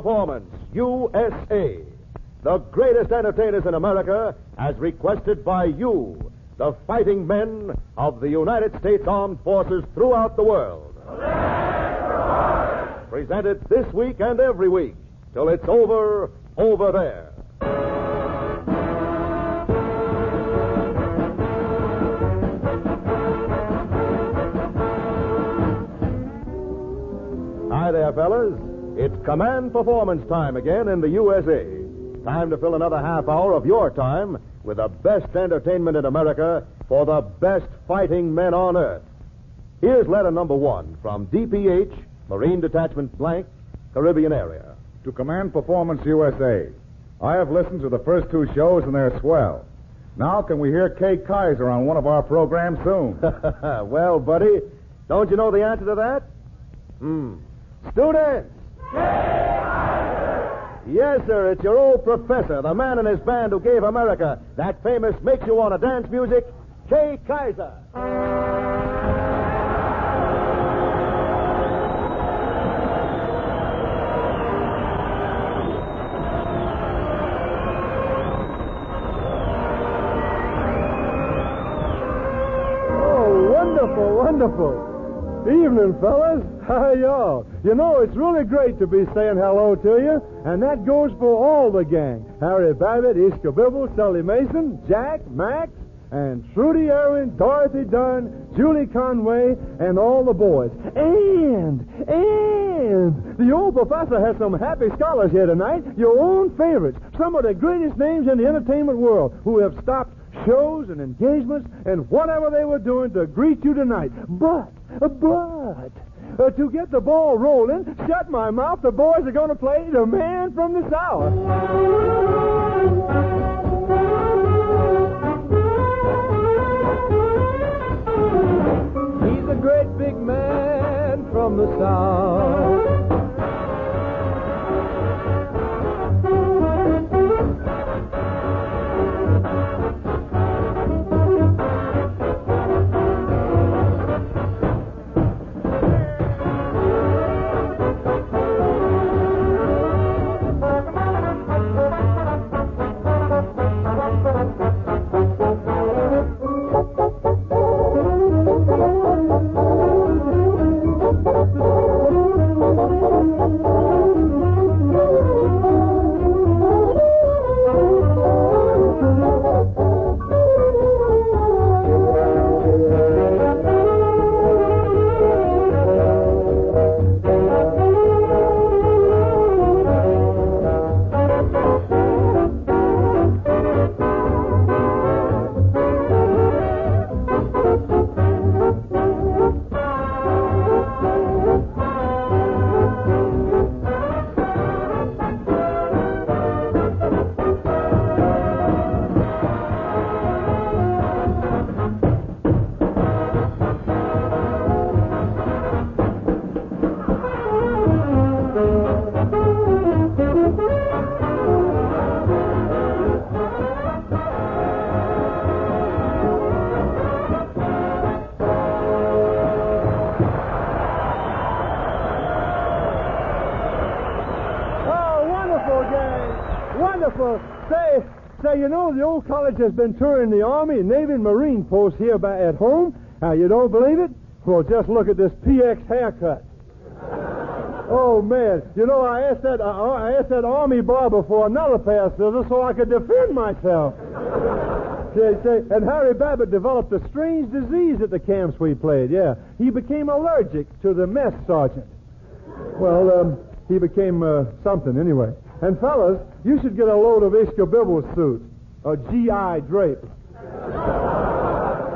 Performance, USA. The greatest entertainers in America, as requested by you, the fighting men of the United States Armed Forces throughout the world. Presented this week and every week till it's over, over there. Hi there, fellas. It's command performance time again in the USA. Time to fill another half hour of your time with the best entertainment in America for the best fighting men on earth. Here's letter number one from DPH, Marine Detachment Blank, Caribbean area. To Command Performance USA. I have listened to the first two shows and they're swell. Now can we hear Kay Kyser on one of our programs soon? well, buddy, don't you know the answer to that? Hmm. Students! Yes, sir, it's your old professor, the man and his band who gave America that famous makes you want to dance music, Kay Kyser. Oh, wonderful, wonderful. Evening, fellas. Hi, y'all. You know, it's really great to be saying hello to you, and that goes for all the gang. Harry Babbitt, Ish Kabibble, Sully Mason, Jack, Max, and Trudy Irwin, Dorothy Dunn, Julie Conway, and all the boys. And, and, the old professor has some happy scholars here tonight, your own favorites, some of the greatest names in the entertainment world, who have stopped shows and engagements and whatever they were doing to greet you tonight. But, but, uh, to get the ball rolling, shut my mouth, the boys are going to play The Man from the South. He's a great big man from the South. College has been touring the Army, Navy, and Marine posts here by, at home. Now, you don't believe it? Well, just look at this PX haircut. Oh man, you know I asked that uh, I asked that army barber for another pair of scissors so I could defend myself. say, say, and Harry Babbitt developed a strange disease at the camps we played. Yeah, he became allergic to the mess sergeant. Well, um, he became uh, something anyway. And fellas, you should get a load of Ish Kabibble suits, a GI drape.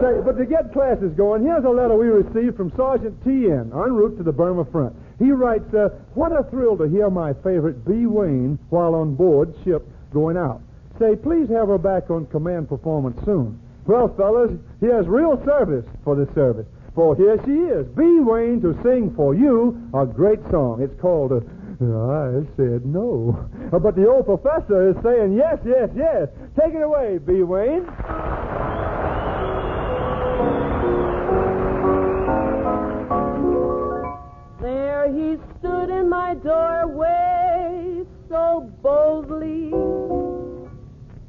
Say, but to get classes going, here's a letter we received from Sergeant T.N. en route to the Burma front. He writes, uh, What a thrill to hear my favorite Bea Wain while on board ship going out. Say, please have her back on command performance soon. Well, fellas, here's real service for the service. For here she is, Bea Wain, to sing for you a great song. It's called uh, I said no. Uh, but the old professor is saying yes, yes, yes. Take it away, Bea Wain. There he stood in my doorway so boldly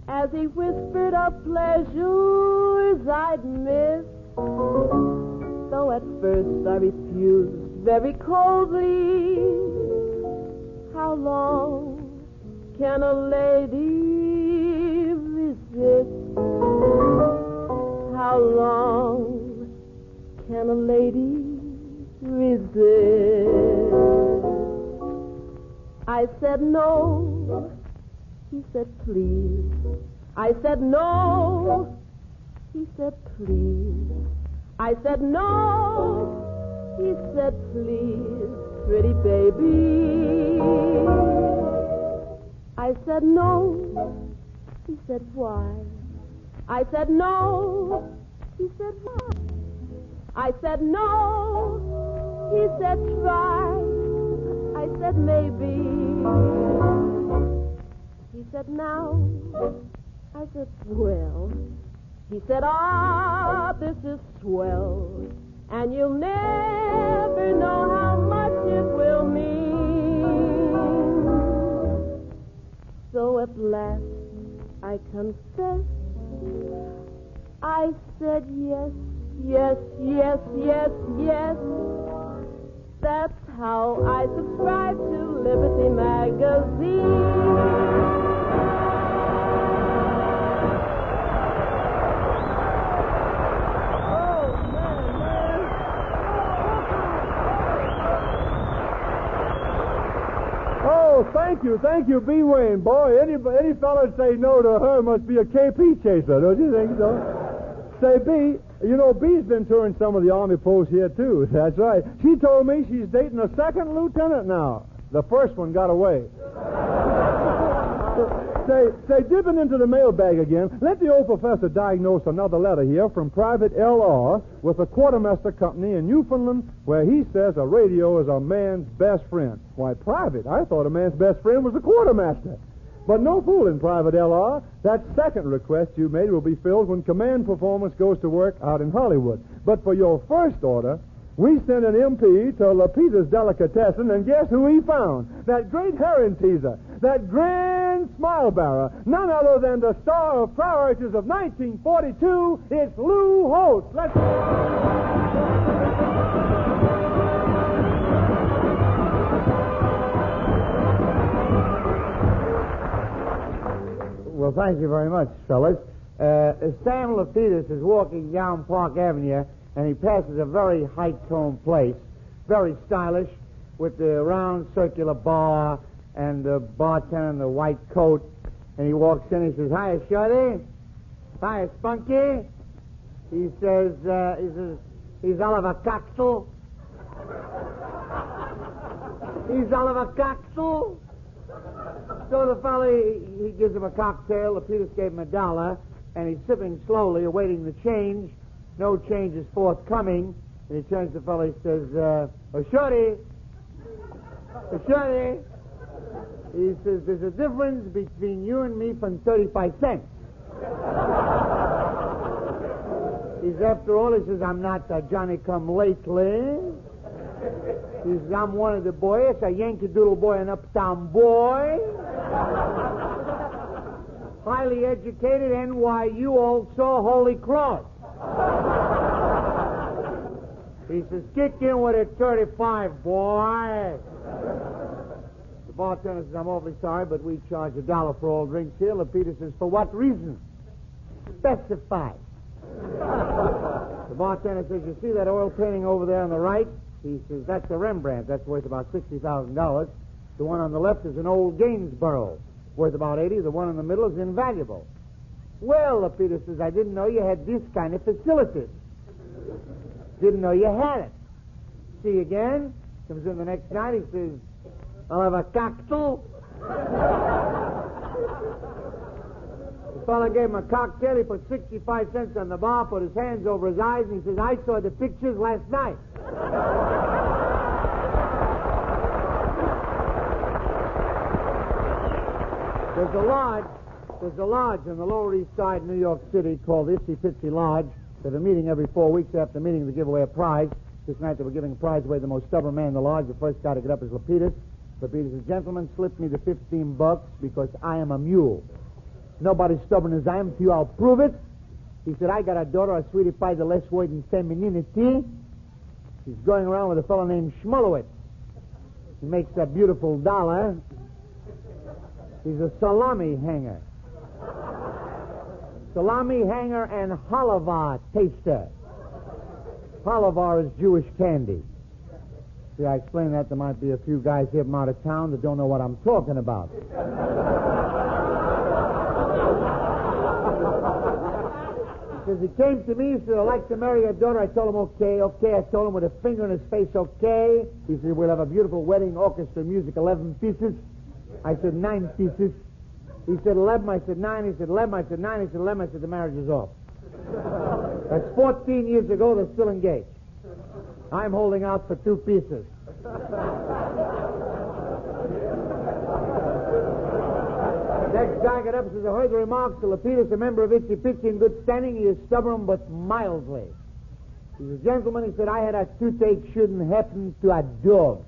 as he whispered of pleasures I'd miss. Though at first I refused very coldly, how long can a lady resist? How long can a lady resist? I said no. He said please. I said no. He said please. I said no. He said please, pretty baby. I said no. He said why? I said no. He said why? I said no. He said try. I said maybe. He said now. I said well. He said ah, this is swell. And you'll never know how So at last I confess. I said yes, yes, yes, yes, yes. That's how I subscribe to Liberty Magazine. Oh, thank you, thank you, Bea Wain. Boy, any any fella say no to her must be a KP chaser, don't you think so? say, B, you know, B's been touring some of the army posts here too. That's right. She told me she's dating a second lieutenant now. The first one got away. say, say, dipping into the mailbag again, let the old professor diagnose another letter here from Private L.R. with the Quartermaster Company in Newfoundland, where he says a radio is a man's best friend. Why, Private, I thought a man's best friend was the quartermaster. But no fooling, Private L.R. That second request you made will be filled when command performance goes to work out in Hollywood. But for your first order, we sent an MP to Lapidus's Delicatessen, and guess who he found? That great herring teaser, that grand smile bearer, none other than the star of priorities of 1942. It's Lou Holtz. Let's. Well, thank you very much, fellas. Uh, Sam Lapidus is walking down Park Avenue, and he passes a very high-toned place, very stylish, with the round circular bar and the bartender in the white coat. And he walks in. He says, "Hiya, Shorty. Hiya, Spunky." He says, uh, "He says, he's Oliver Coxel. he's Oliver Coxel." So the fellow, he, he gives him a cocktail. The Peters gave him a dollar, and he's sipping slowly, awaiting the change. No change is forthcoming. And he turns to the fellow, he says, uh, Shorty, oh, Shorty. He says, there's a difference between you and me from 35 cents. he says, after all, he says, I'm not uh, Johnny come lately. He says, I'm one of the boys, a Yankee Doodle boy, an uptown boy. Highly educated, NYU, also Holy Cross. He says, kick in with a 35, boy. The bartender says, I'm awfully sorry, but we charge a dollar for all drinks here. Lapidus says, for what reason? Specify. the bartender says, you see that oil painting over there on the right? He says, that's a Rembrandt. That's worth about $60,000. The one on the left is an old Gainsborough, worth about 80. The one in the middle is invaluable. Well, Lapidus says, I didn't know you had this kind of facilities. Didn't know you had it. See you again. Comes in the next night. He says, I'll have a cocktail. the fellow gave him a cocktail. He put 65 cents on the bar, put his hands over his eyes, and he says, I saw the pictures last night. There's a lodge. There's a lodge in the Lower East Side, New York City, called the Itsy Pitsy Lodge. They have a meeting every four weeks. After the meeting, they give away a prize. This night they were giving a prize away to the most stubborn man in the lodge. The first guy to get up is Lapidus. Lapidus says, Gentlemen, slip me the 15 bucks because I am a mule. Nobody's stubborn as I am to you. I'll prove it. He said, I got a daughter, a sweetie pie, the less word in femininity. She's going around with a fellow named Schmulowitz. He makes a beautiful dollar. He's a salami hanger. Salami hanger and halava taster. Halava is Jewish candy. See, I explained that there might be a few guys here from out of town that don't know what I'm talking about. Because he came to me, he said, I'd like to marry your daughter. I told him, okay, okay. I told him with a finger in his face, okay. He said, we'll have a beautiful wedding, orchestra, music, 11 pieces. I said, nine pieces. He said, 11. I said, nine. He said, 11. I said, nine. He said, 11. I said, the marriage is off. That's 14 years ago. They're still engaged. I'm holding out for two pieces. Next guy got up and says, I heard the remarks of Lapidus, a member of Itsy Pitsy in good standing. He is stubborn but mildly. He's a gentleman. He said, I had a toothache shouldn't happen to a dog.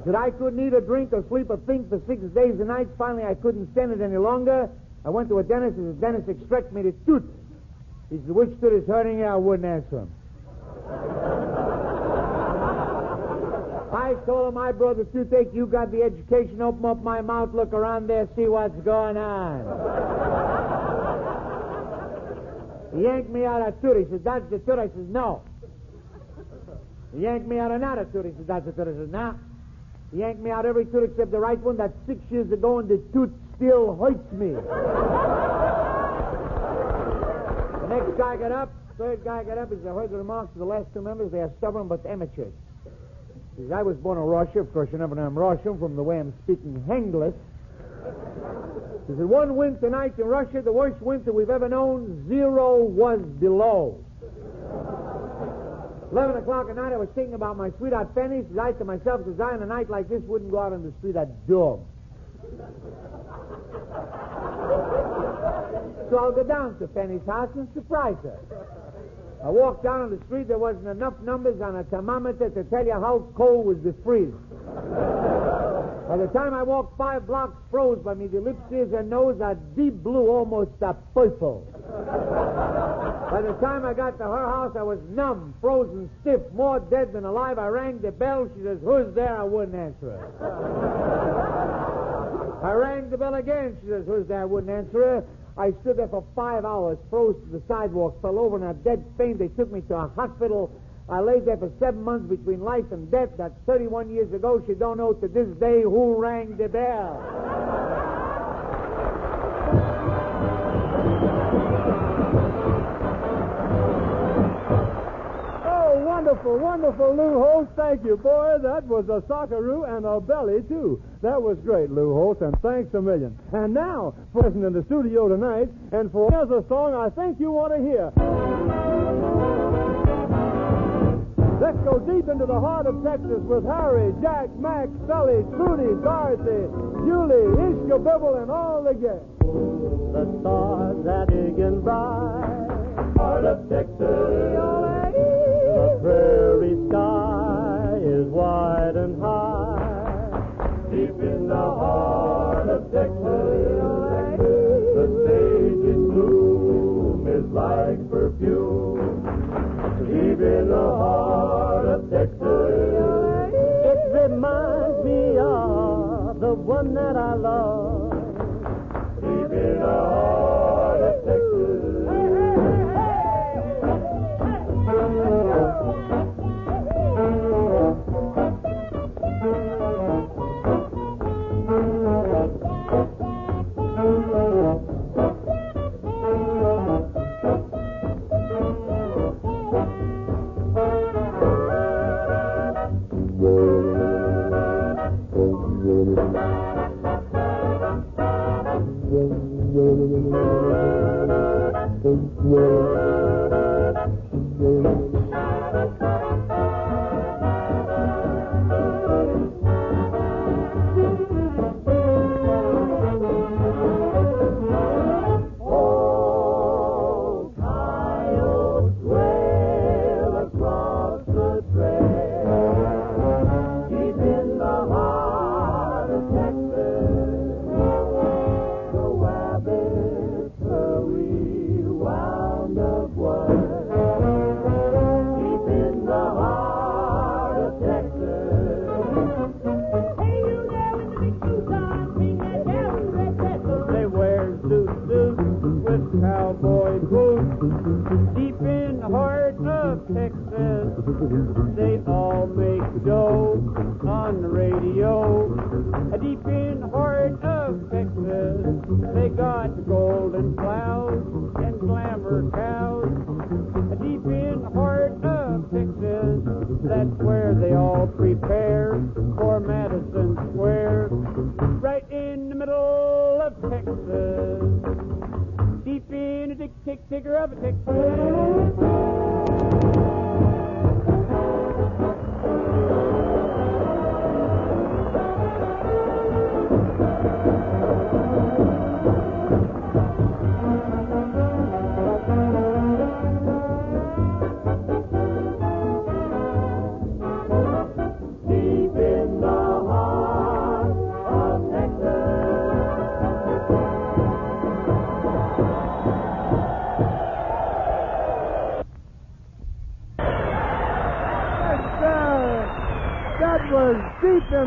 He said, I couldn't eat or drink or sleep or think for six days and nights. Finally, I couldn't stand it any longer. I went to a dentist, and the dentist extracted me the tooth. He said, which tooth is hurting you? I wouldn't answer him. I told him my brother, the toothache. You got the education. Open up my mouth, look around there, see what's going on. he yanked me out of tooth. He said, That's the tooth. I says, No. He yanked me out of another tooth. He says, That's the tooth. I says, No. He yanked me out every tooth except the right one. That's six years ago, and the tooth still hurts me. the next guy got up. Third guy got up. He said, I heard the remarks of the last two members. They are stubborn but amateurs. He says, I was born in Russia. Of course, you never know I'm Russian from the way I'm speaking English. He said, one winter night in Russia, the worst winter we've ever known, zero was below. Eleven o'clock at night, I was thinking about my sweetheart. Says I to myself, says I, a night like this, wouldn't go out on the street a dog. So I'll go down to Penny's house and surprise her. I walked down on the street. There wasn't enough numbers on a thermometer to tell you how cold was the freeze. By the time I walked five blocks, froze by me. The lips, ears, and nose are deep blue, almost a purple. By the time I got to her house, I was numb, frozen, stiff, more dead than alive. I rang the bell. She says, Who's there? I wouldn't answer her. I rang the bell again. She says, Who's there? I wouldn't answer her. I stood there for five hours, froze to the sidewalk, fell over in a dead faint. They took me to a hospital. I laid there for seven months between life and death. That's 31 years ago. She don't know to this day who rang the bell. Wonderful, wonderful, Lou Holtz. Thank you, boy. That was a sockaroo and a belly, too. That was great, Lou Holtz, and thanks a million. And now, present in the studio tonight, and for here's a song I think you want to hear. Let's go deep into the heart of Texas with Harry, Jack, Max, Sully, Trudy, Dorothy, Julie, Ishka, Bibble, and all the gang. The stars are digging bright, heart of Texas. Prairie sky is wide and high. Deep in the heart of Texas, the sage in bloom is like perfume. Deep in the heart of Texas, it reminds me of the one that I love.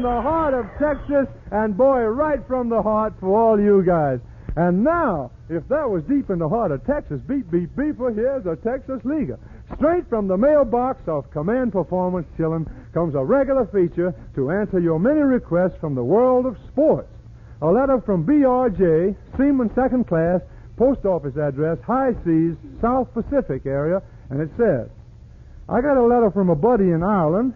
The heart of Texas, and boy, right from the heart for all you guys. And now, if that was deep in the heart of Texas, beep, beep, beep, well, here's a Texas Liga. Straight from the mailbox of Command Performance Chillin comes a regular feature to answer your many requests from the world of sports. A letter from BRJ, Seaman Second Class, Post Office address, High Seas, South Pacific area, and it says, I got a letter from a buddy in Ireland,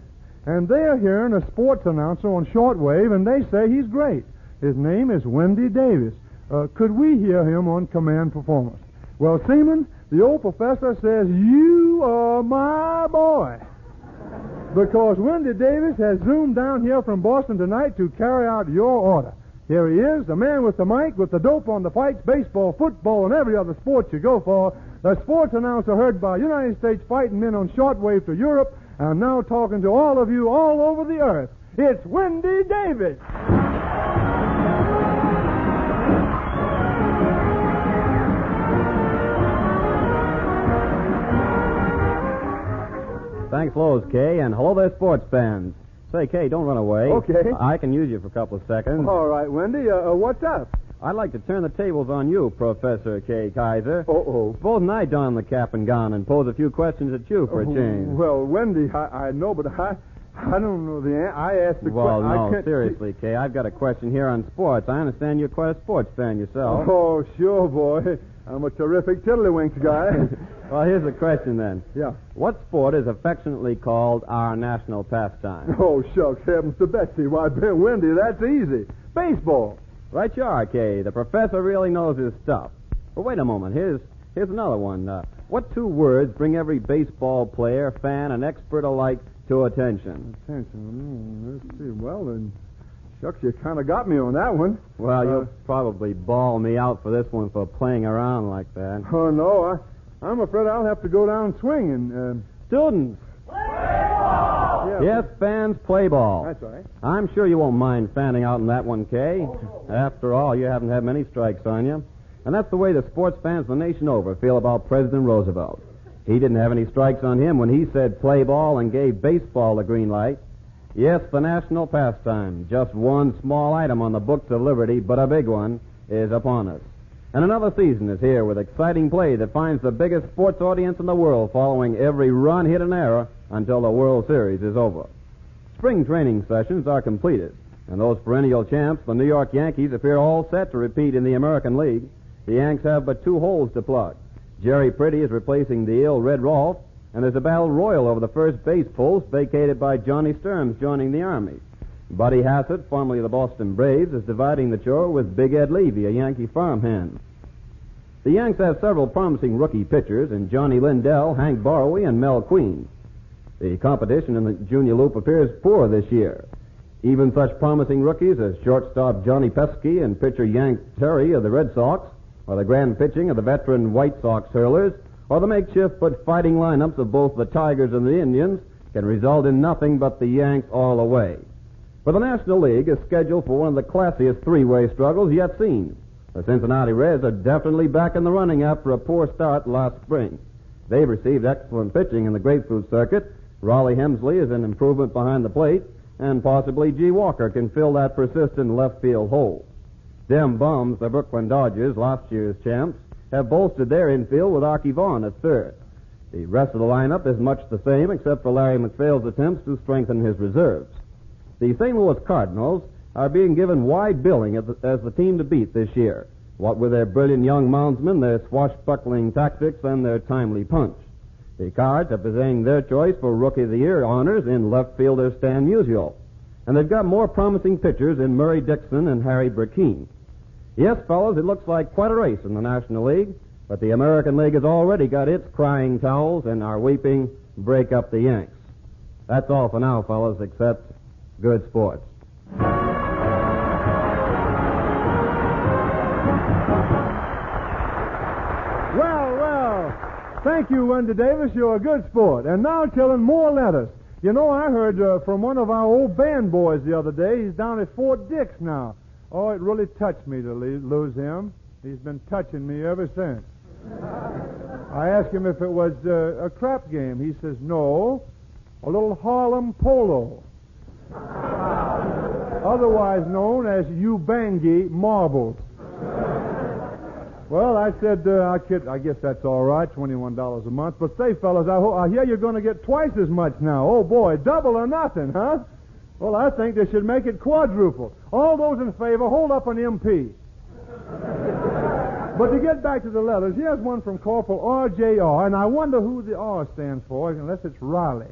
and they're hearing a sports announcer on shortwave, and they say he's great. His name is Wendy Davis. Uh, could we hear him on Command Performance? Well, Seaman, the old professor says, You are my boy. Because Wendy Davis has zoomed down here from Boston tonight to carry out your order. Here he is, the man with the mic, with the dope on the fights, baseball, football, and every other sport you go for. The sports announcer heard by United States fighting men on shortwave to Europe, and now talking to all of you all over the earth. It's Wendy Davis. Thanks, Lowe's, Kay, and hello there, sports fans. Say, Kay, don't run away. Okay. I can use you for a couple of seconds. All right, Wendy, uh, uh, what's up? I'd like to turn the tables on you, Professor Kay Kyser. Uh-oh. and I don the cap and gown and pose a few questions at you for a uh, change. Well, Wendy, I, I know, but I, I don't know the answer. I asked the Well, question. no, seriously, Kay. I've got a question here on sports. I understand you're quite a sports fan yourself. Oh, sure, boy. I'm a terrific tiddlywinks guy. Well, here's the question then. yeah. What sport is affectionately called our national pastime? Oh, shucks, heavens to Betsy. Why, Ben Wendy, that's easy. Baseball. Right you are, Kay. The professor really knows his stuff. But wait a moment. Here's here's another one. Uh, what two words bring every baseball player, fan, and expert alike to attention? Attention. Mm, let's see. Well, then, shucks, you kind of got me on that one. Well, Uh, you'll probably bawl me out for this one for playing around like that. Oh, no. I, I'm afraid I'll have to go down swinging. Um, Students, yeah, yes, fans, play ball. That's right. I'm sure you won't mind fanning out in that one, Kay. After all, you haven't had many strikes on you. And that's the way the sports fans the nation over feel about President Roosevelt. He didn't have any strikes on him when he said play ball and gave baseball the green light. Yes, the national pastime, just one small item on the books of liberty, but a big one, is upon us. And another season is here with exciting play that finds the biggest sports audience in the world following every run, hit, and error until the World Series is over. Spring training sessions are completed, and those perennial champs, the New York Yankees, appear all set to repeat in the American League. The Yanks have but two holes to plug. Jerry Priddy is replacing the ill Red Rolfe, and there's a battle royal over the first base post vacated by Johnny Sturm's joining the Army. Buddy Hassett, formerly the Boston Braves, is dividing the chore with Big Ed Levy, a Yankee farmhand. The Yanks have several promising rookie pitchers in Johnny Lindell, Hank Borowy, and Mel Queen. The competition in the Junior Loop appears poor this year. Even such promising rookies as shortstop Johnny Pesky and pitcher Yank Terry of the Red Sox, or the grand pitching of the veteran White Sox hurlers, or the makeshift but fighting lineups of both the Tigers and the Indians can result in nothing but the Yanks all away. For the National League is scheduled for one of the classiest three-way struggles yet seen. The Cincinnati Reds are definitely back in the running after a poor start last spring. They've received excellent pitching in the grapefruit circuit. Rollie Hemsley is an improvement behind the plate, and possibly Gee Walker can fill that persistent left field hole. Dem Bums, the Brooklyn Dodgers, last year's champs, have bolstered their infield with Arky Vaughan at third. The rest of the lineup is much the same, except for Larry MacPhail's attempts to strengthen his reserves. The St. Louis Cardinals are being given wide billing as the, as the team to beat this year, what with their brilliant young moundsmen, their swashbuckling tactics, and their timely punch. The Cards are presenting their choice for Rookie of the Year honors in left fielder Stan Musial. And they've got more promising pitchers in Murry Dickson and Harry Brecheen. Yes, fellas, it looks like quite a race in the National League, but the American League has already got its crying towels and are weeping, break up the Yanks. That's all for now, fellas, except good sports. Thank you, Wendy Davis. You're a good sport. And now, Tillin, more letters. You know, I heard uh, from one of our old band boys the other day. He's down at Fort Dix now. Oh, it really touched me to lose him. He's been touching me ever since. I asked him if it was uh, a crap game. He says, no, a little Harlem polo. Otherwise known as Ubangi marbles. Well, I said, uh, I, I guess that's all right, $21 a month. But say, fellas, I, ho- I hear you're going to get twice as much now. Oh, boy, double or nothing, huh? Well, I think they should make it quadruple. All those in favor, hold up an MP. but to get back to the letters, here's one from Corporal RJR, and I wonder who the R stands for, unless it's Riley.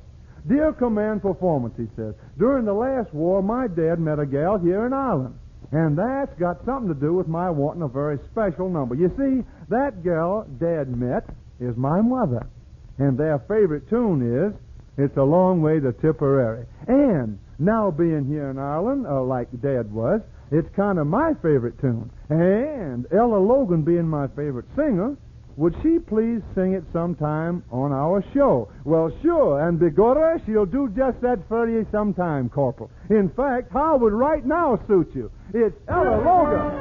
Dear Command Performance, he says, during the last war, my dad met a gal here in Ireland. And that's got something to do with my wanting a very special number. You see, that gal Dad met is my mother. And their favorite tune is It's a Long Way to Tipperary. And now being here in Ireland, uh, like Dad was, it's kind of my favorite tune. And Ella Logan being my favorite singer, would she please sing it sometime on our show? Well, sure, and begorra, she'll do just that for you sometime, Corporal. In fact, how would right now suit you? It's Ella Logan.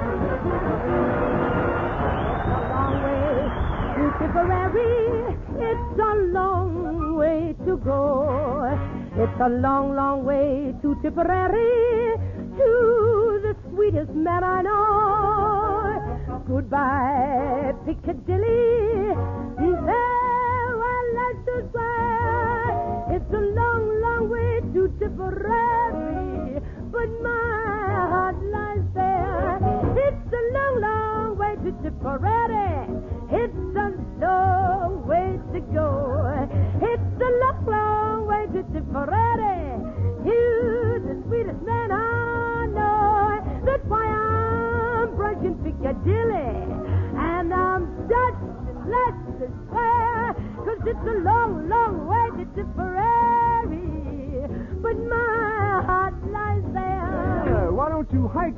It's a long way to go. It's a long, long way to Tipperary, to the sweetest man I know. Goodbye, Piccadilly. Farewell, Leicester It's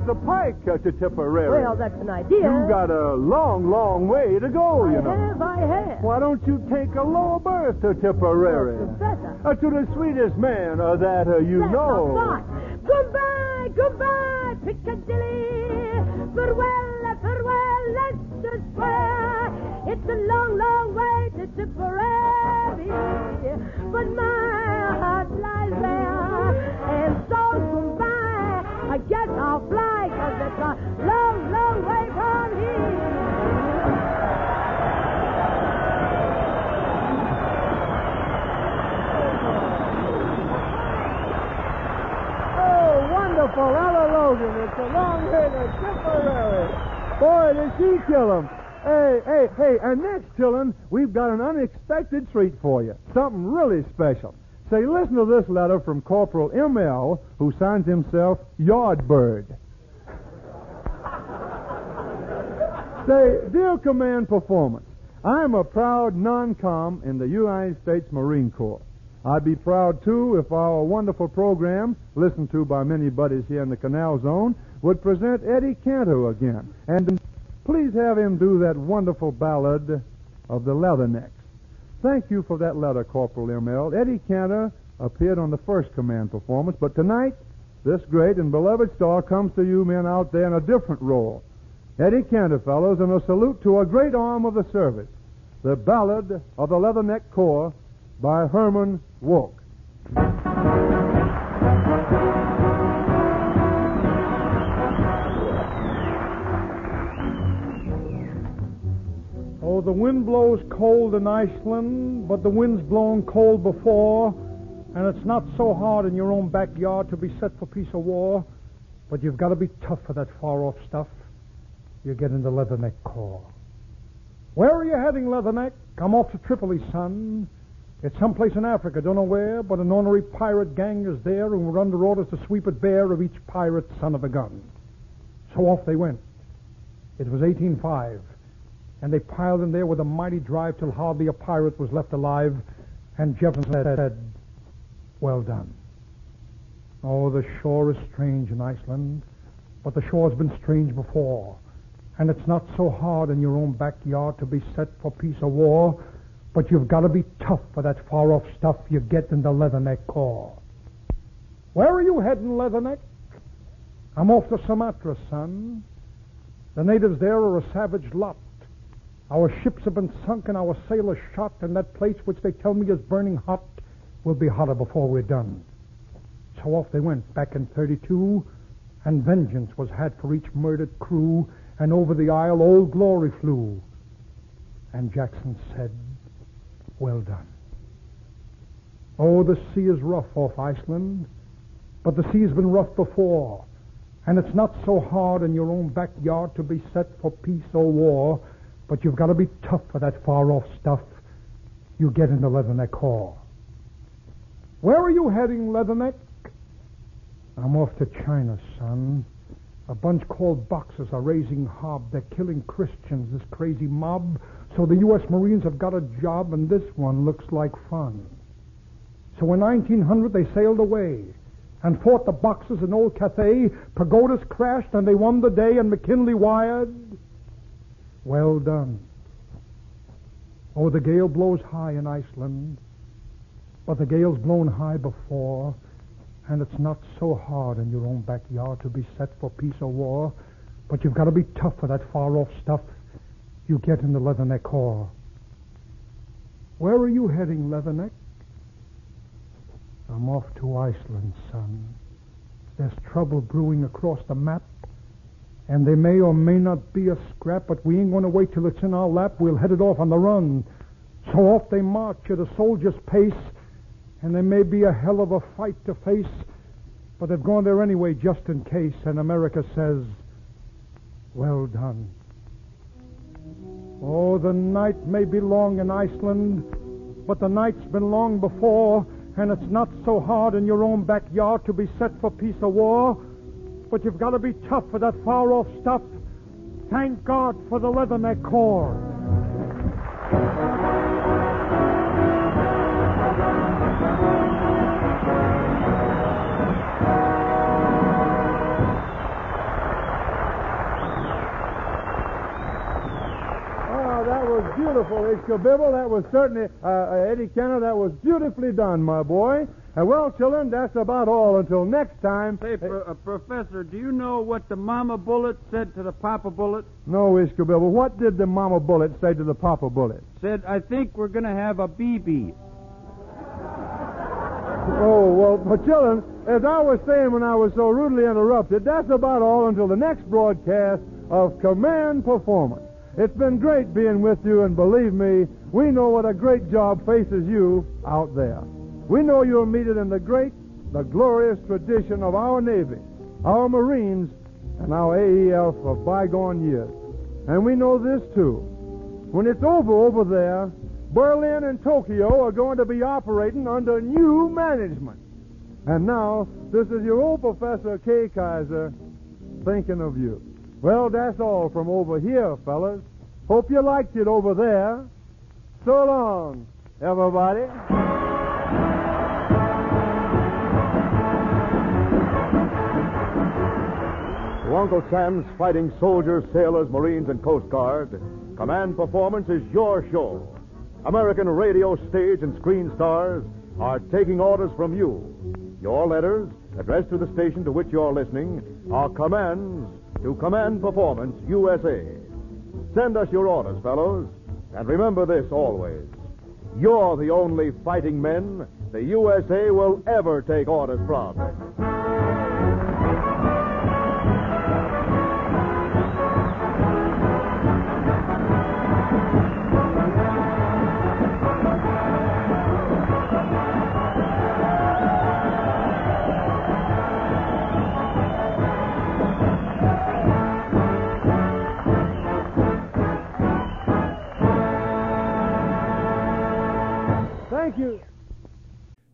the pike uh, to Tipperary? Well, that's an idea. You've got a long, long way to go, you I know. have, I have. Why don't you take a lower berth to Tipperary? Professor. Uh, to the sweetest man uh, that uh, you That's know. thought. Goodbye, goodbye, Piccadilly. Farewell, farewell, Leicester Square. It's a long, long way kill him. Hey, hey, hey, and next, Tillin, we've got an unexpected treat for you. Something really special. Say, listen to this letter from Corporal M.L., who signs himself Yardbird. Say, Dear Command Performance, I am a proud non-com in the United States Marine Corps. I'd be proud, too, if our wonderful program, listened to by many buddies here in the Canal Zone, would present Eddie Cantor again. And please have him do that wonderful ballad of the Leathernecks. Thank you for that letter, Corporal M.L. Eddie Cantor appeared on the first command performance, but tonight, this great and beloved star comes to you men out there in a different role. Eddie Cantor, fellows, and a salute to a great arm of the service, the Ballad of the Leatherneck Corps by Herman Wouk. The wind blows cold in Iceland, but the wind's blown cold before, and it's not so hard in your own backyard to be set for peace or war, but you've got to be tough for that far off stuff. You get in the Leatherneck Corps. Where are you heading, Leatherneck? I'm off to Tripoli, son. It's someplace in Africa, don't know where, but an ornery pirate gang is there, and we're under orders to sweep it bare of each pirate son of a gun. So off they went. It was 1805 and they piled in there with a mighty drive till hardly a pirate was left alive, and Jefferson said, Well done. Oh, the shore is strange in Iceland, but the shore's been strange before, and it's not so hard in your own backyard to be set for peace or war, but you've got to be tough for that far-off stuff you get in the Leatherneck Corps. Where are you heading, Leatherneck? I'm off to Sumatra, son. The natives there are a savage lot. Our ships have been sunk and our sailors shot, and that place which they tell me is burning hot will be hotter before we're done. So off they went back in 32, and vengeance was had for each murdered crew, and over the isle old glory flew. And Jackson said, Well done. Oh, the sea is rough off Iceland, but the sea's been rough before, and it's not so hard in your own backyard to be set for peace or war. But you've got to be tough for that far off stuff you get in the Leatherneck Corps. Where are you heading, Leatherneck? I'm off to China, son. A bunch called Boxers are raising hob. They're killing Christians, this crazy mob. So the U.S. Marines have got a job, and this one looks like fun. So in 1900, they sailed away and fought the Boxers in Old Cathay. Pagodas crashed, and they won the day, and McKinley wired. Well done. Oh, the gale blows high in Iceland, but the gale's blown high before, and it's not so hard in your own backyard to be set for peace or war, but you've got to be tough for that far-off stuff you get in the Leatherneck Corps. Where are you heading, Leatherneck? I'm off to Iceland, son. There's trouble brewing across the map, and there may or may not be a scrap, but we ain't going to wait till it's in our lap. We'll head it off on the run. So off they march at a soldier's pace, and there may be a hell of a fight to face, but they've gone there anyway just in case, and America says, Well done. Oh, the night may be long in Iceland, but the night's been long before, and it's not so hard in your own backyard to be set for peace or war but you've got to be tough for that far off stuff. Thank God for the Leatherneck Corps. Oh, that was beautiful, Ish Kabibble. That was certainly, uh, uh, Eddie Cantor, that was beautifully done, my boy. And well, children, that's about all until next time. Say, pro- uh, Professor, do you know what the mama bullet said to the papa bullet? No, Ish Kabibble. What did the mama bullet say to the papa bullet? Said, I think we're going to have a BB. Oh, well, but children, as I was saying when I was so rudely interrupted, that's about all until the next broadcast of Command Performance. It's been great being with you, and believe me, we know what a great job faces you out there. We know you'll meet it in the great, the glorious tradition of our Navy, our Marines, and our AEF of bygone years. And we know this, too. When it's over over there, Berlin and Tokyo are going to be operating under new management. And now, this is your old Professor Kay Kyser thinking of you. Well, that's all from over here, fellas. Hope you liked it over there. So long, everybody. Uncle Sam's fighting soldiers, sailors, Marines, and Coast Guard, Command Performance is your show. American radio, stage, and screen stars are taking orders from you. Your letters, addressed to the station to which you're listening, are commands to Command Performance, USA. Send us your orders, fellows. And remember this always. You're the only fighting men the USA will ever take orders from.